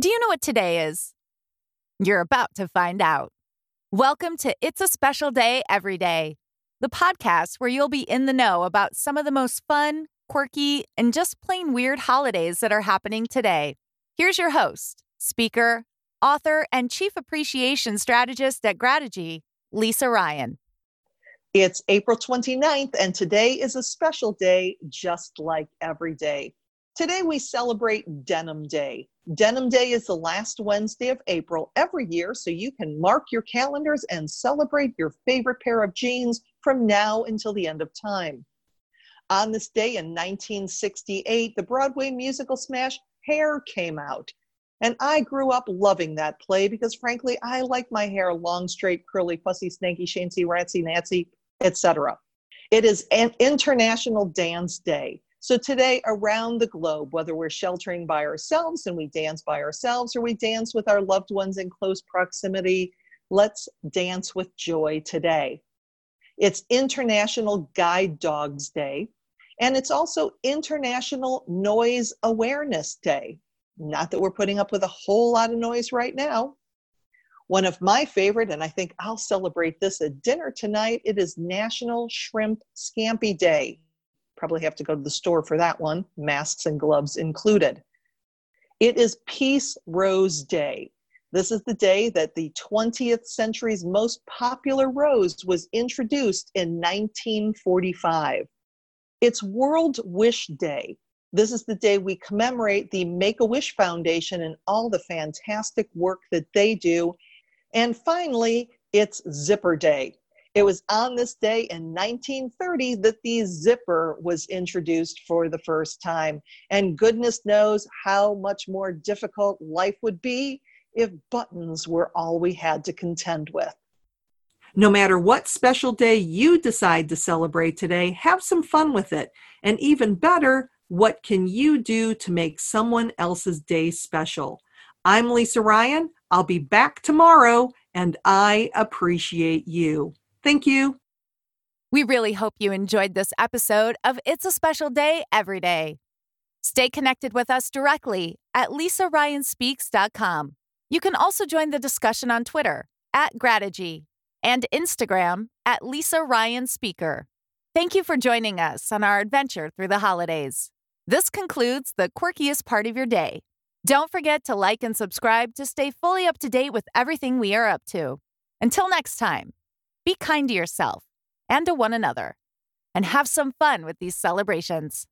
Do you know what today is? You're about to find out. Welcome to It's a Special Day Every Day, the podcast where you'll be in the know about some of the most fun, quirky, and just plain weird holidays that are happening today. Here's your host, speaker, author, and chief appreciation strategist at Grategy, Lisa Ryan. It's April 29th, and today is a special day just like every day. Today we celebrate Denim Day. Denim Day is the last Wednesday of April every year, so you can mark your calendars and celebrate your favorite pair of jeans from now until the end of time. On this day in 1968, the Broadway musical smash Hair came out. And I grew up loving that play because, frankly, I like my hair long, straight, curly, fussy, snaky, shancy, ratsy, nancy, etc. It is an International Dance Day. So today, around the globe, whether we're sheltering by ourselves and we dance by ourselves or we dance with our loved ones in close proximity, let's dance with joy today. It's International Guide Dogs Day, and it's also International Noise Awareness Day. Not that we're putting up with a whole lot of noise right now. One of my favorite, and I think I'll celebrate this at dinner tonight, it is National Shrimp Scampi Day probably have to go to the store for that one, masks and gloves included. It is Peace Rose Day. This is the day that the 20th century's most popular rose was introduced in 1945. It's World Wish Day. This is the day we commemorate the Make a Wish Foundation and all the fantastic work that they do. And finally, it's Zipper Day. It was on this day in 1930 that the zipper was introduced for the first time. And goodness knows how much more difficult life would be if buttons were all we had to contend with. No matter what special day you decide to celebrate today, have some fun with it. And even better, what can you do to make someone else's day special? I'm Lisa Ryan. I'll be back tomorrow, and I appreciate you. Thank you. We really hope you enjoyed this episode of It's a Special Day Every Day. Stay connected with us directly at lisaryanspeaks.com. You can also join the discussion on Twitter at Grategy and Instagram at Lisa Ryan Speaker. Thank you for joining us on our adventure through the holidays. This concludes the quirkiest part of your day. Don't forget to like and subscribe to stay fully up to date with everything we are up to. Until next time. Be kind to yourself and to one another, and have some fun with these celebrations.